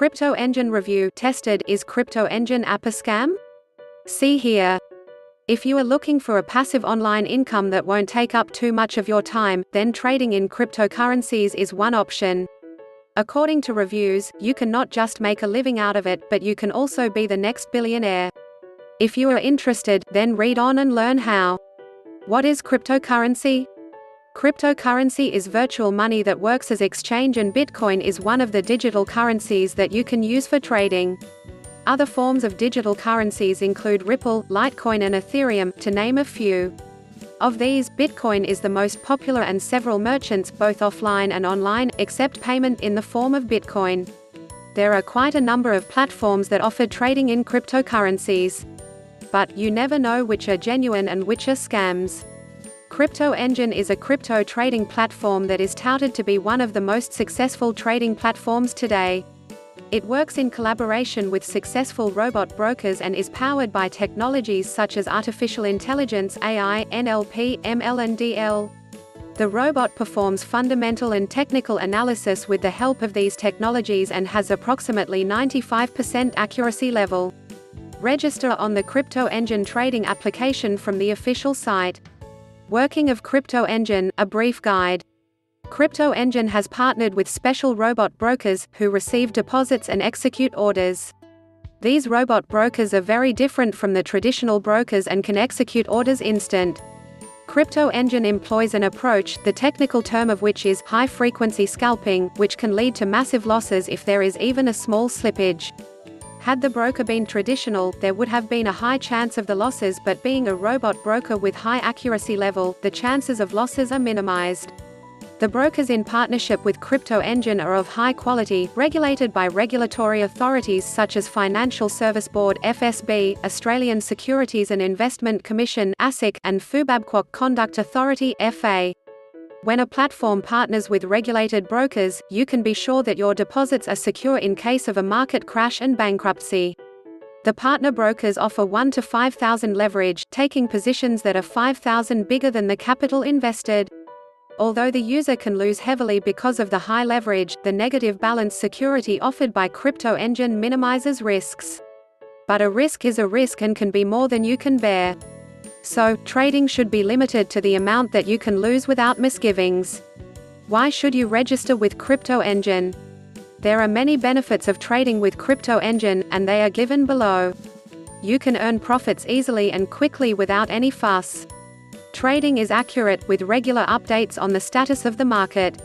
Crypto Engine Review tested Is Crypto Engine app a scam? See here. If you are looking for a passive online income that won't take up too much of your time, then trading in cryptocurrencies is one option. According to reviews, you can not just make a living out of it, but you can also be the next billionaire. If you are interested, then read on and learn how. What is cryptocurrency? Cryptocurrency is virtual money that works as exchange and Bitcoin is one of the digital currencies that you can use for trading. Other forms of digital currencies include Ripple, Litecoin and Ethereum, to name a few. Of these, Bitcoin is the most popular and several merchants, both offline and online, accept payment in the form of Bitcoin. There are quite a number of platforms that offer trading in cryptocurrencies. But, you never know which are genuine and which are scams. Crypto Engine is a crypto trading platform that is touted to be one of the most successful trading platforms today. It works in collaboration with successful robot brokers and is powered by technologies such as artificial intelligence AI, NLP, ML and DL. The robot performs fundamental and technical analysis with the help of these technologies and has approximately 95% accuracy level. Register on the Crypto Engine trading application from the official site. Working of Crypto Engine, a brief guide. Crypto Engine has partnered with special robot brokers, who receive deposits and execute orders. These robot brokers are very different from the traditional brokers and can execute orders instant. Crypto Engine employs an approach, the technical term of which is high-frequency scalping, which can lead to massive losses if there is even a small slippage. Had the broker been traditional, there would have been a high chance of the losses but being a robot broker with high accuracy level, the chances of losses are minimized. The brokers in partnership with Crypto Engine are of high quality, regulated by regulatory authorities such as Financial Service Board FSB, Australian Securities and Investment Commission ASIC, and FUBABQUOC Conduct Authority FA. When a platform partners with regulated brokers, you can be sure that your deposits are secure in case of a market crash and bankruptcy. The partner brokers offer 1 to 5,000 leverage, taking positions that are 5,000 bigger than the capital invested. Although the user can lose heavily because of the high leverage, the negative balance security offered by Crypto Engine minimizes risks. But a risk is a risk and can be more than you can bear. So, trading should be limited to the amount that you can lose without misgivings. Why should you register with Crypto Engine? There are many benefits of trading with Crypto Engine, and they are given below. You can earn profits easily and quickly without any fuss. Trading is accurate, with regular updates on the status of the market.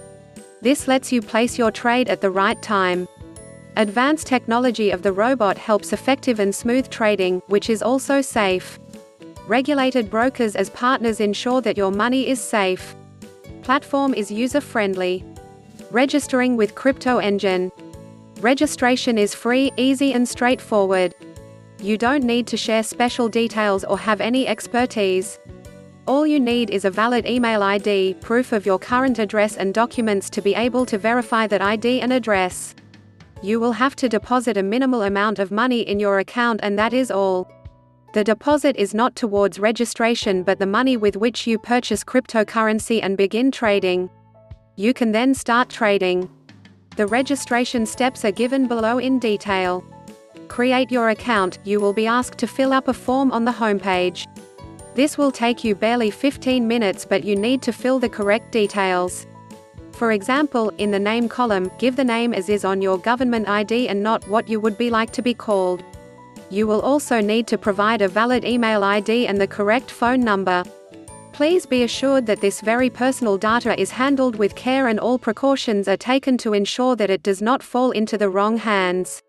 This lets you place your trade at the right time. Advanced technology of the robot helps effective and smooth trading, which is also safe. Regulated brokers as partners ensure that your money is safe. Platform is user-friendly. Registering with Crypto Engine. Registration is free, easy and straightforward. You don't need to share special details or have any expertise. All you need is a valid email ID, proof of your current address and documents to be able to verify that ID and address. You will have to deposit a minimal amount of money in your account and that is all. The deposit is not towards registration but the money with which you purchase cryptocurrency and begin trading. You can then start trading. The registration steps are given below in detail. Create your account, you will be asked to fill up a form on the homepage. This will take you barely 15 minutes but you need to fill the correct details. For example, in the name column, give the name as is on your government ID and not what you would be like to be called. You will also need to provide a valid email ID and the correct phone number. Please be assured that this very personal data is handled with care and all precautions are taken to ensure that it does not fall into the wrong hands.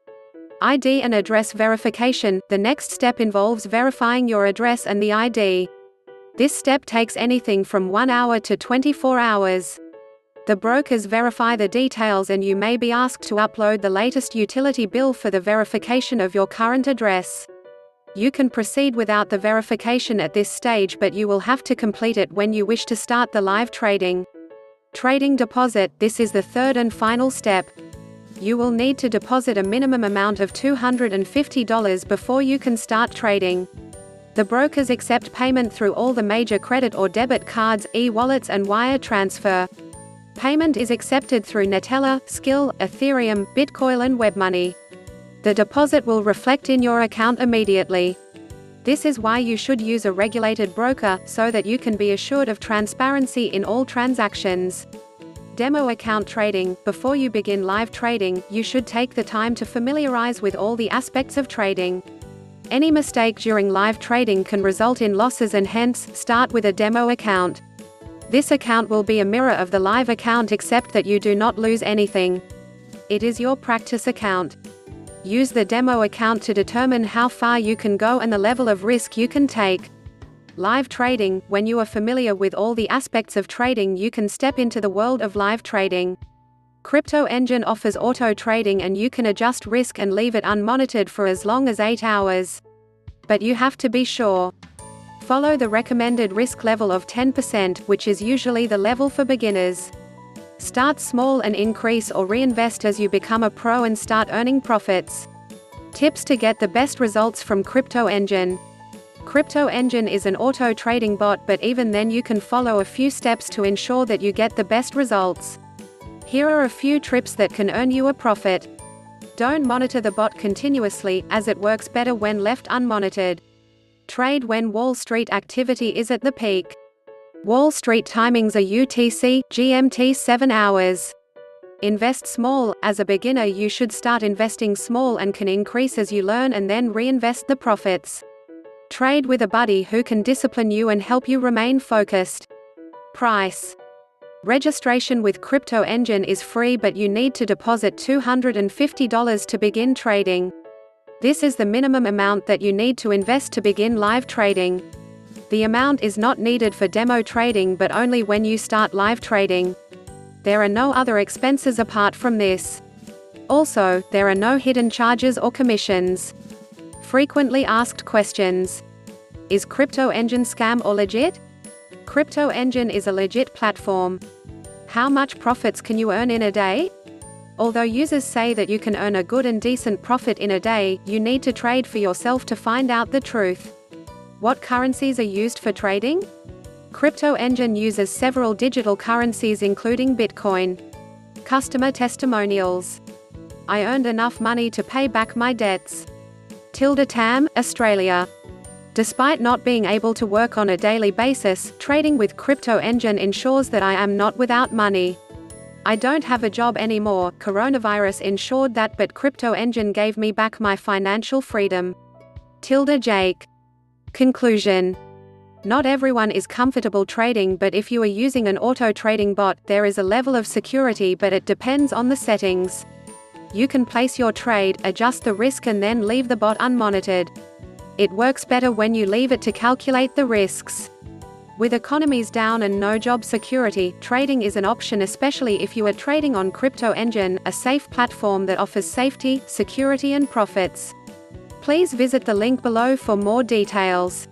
ID and address verification The next step involves verifying your address and the ID. This step takes anything from 1 hour to 24 hours. The brokers verify the details and you may be asked to upload the latest utility bill for the verification of your current address. You can proceed without the verification at this stage but you will have to complete it when you wish to start the live trading. Trading deposit This is the third and final step. You will need to deposit a minimum amount of $250 before you can start trading. The brokers accept payment through all the major credit or debit cards, e-wallets and wire transfer. Payment is accepted through Neteller, Skrill, Ethereum, Bitcoin and WebMoney. The deposit will reflect in your account immediately. This is why you should use a regulated broker, so that you can be assured of transparency in all transactions. Demo account trading Before you begin live trading, you should take the time to familiarize with all the aspects of trading. Any mistake during live trading can result in losses and hence, start with a demo account. This account will be a mirror of the live account except that you do not lose anything. It is your practice account. Use the demo account to determine how far you can go and the level of risk you can take. Live trading When you are familiar with all the aspects of trading, you can step into the world of live trading. Crypto Engine offers auto trading and you can adjust risk and leave it unmonitored for as long as 8 hours. But you have to be sure. Follow the recommended risk level of 10%, which is usually the level for beginners. Start small and increase or reinvest as you become a pro and start earning profits. Tips to get the best results from Crypto Engine. Crypto Engine is an auto trading bot, but even then, you can follow a few steps to ensure that you get the best results. Here are a few trips that can earn you a profit. Don't monitor the bot continuously, as it works better when left unmonitored. Trade when Wall Street activity is at the peak. Wall Street timings are UTC, GMT 7 hours. Invest small. As a beginner, you should start investing small and can increase as you learn and then reinvest the profits. Trade with a buddy who can discipline you and help you remain focused. Price Registration with Crypto Engine is free, but you need to deposit $250 to begin trading. This is the minimum amount that you need to invest to begin live trading. The amount is not needed for demo trading but only when you start live trading. There are no other expenses apart from this. Also, there are no hidden charges or commissions. Frequently asked questions. Is Crypto Engine scam or legit? Crypto Engine is a legit platform. How much profits can you earn in a day? Although users say that you can earn a good and decent profit in a day, you need to trade for yourself to find out the truth. What currencies are used for trading? Crypto Engine uses several digital currencies including Bitcoin. Customer testimonials. I earned enough money to pay back my debts. Tilda Tam, Australia. Despite not being able to work on a daily basis, trading with Crypto Engine ensures that I am not without money. I don't have a job anymore, coronavirus ensured that but Crypto Engine gave me back my financial freedom. Tilda Jake. Conclusion Not everyone is comfortable trading but if you are using an auto trading bot, there is a level of security but it depends on the settings. You can place your trade, adjust the risk and then leave the bot unmonitored. It works better when you leave it to calculate the risks. With economies down and no job security, trading is an option especially if you are trading on Crypto Engine, a safe platform that offers safety, security and profits. Please visit the link below for more details.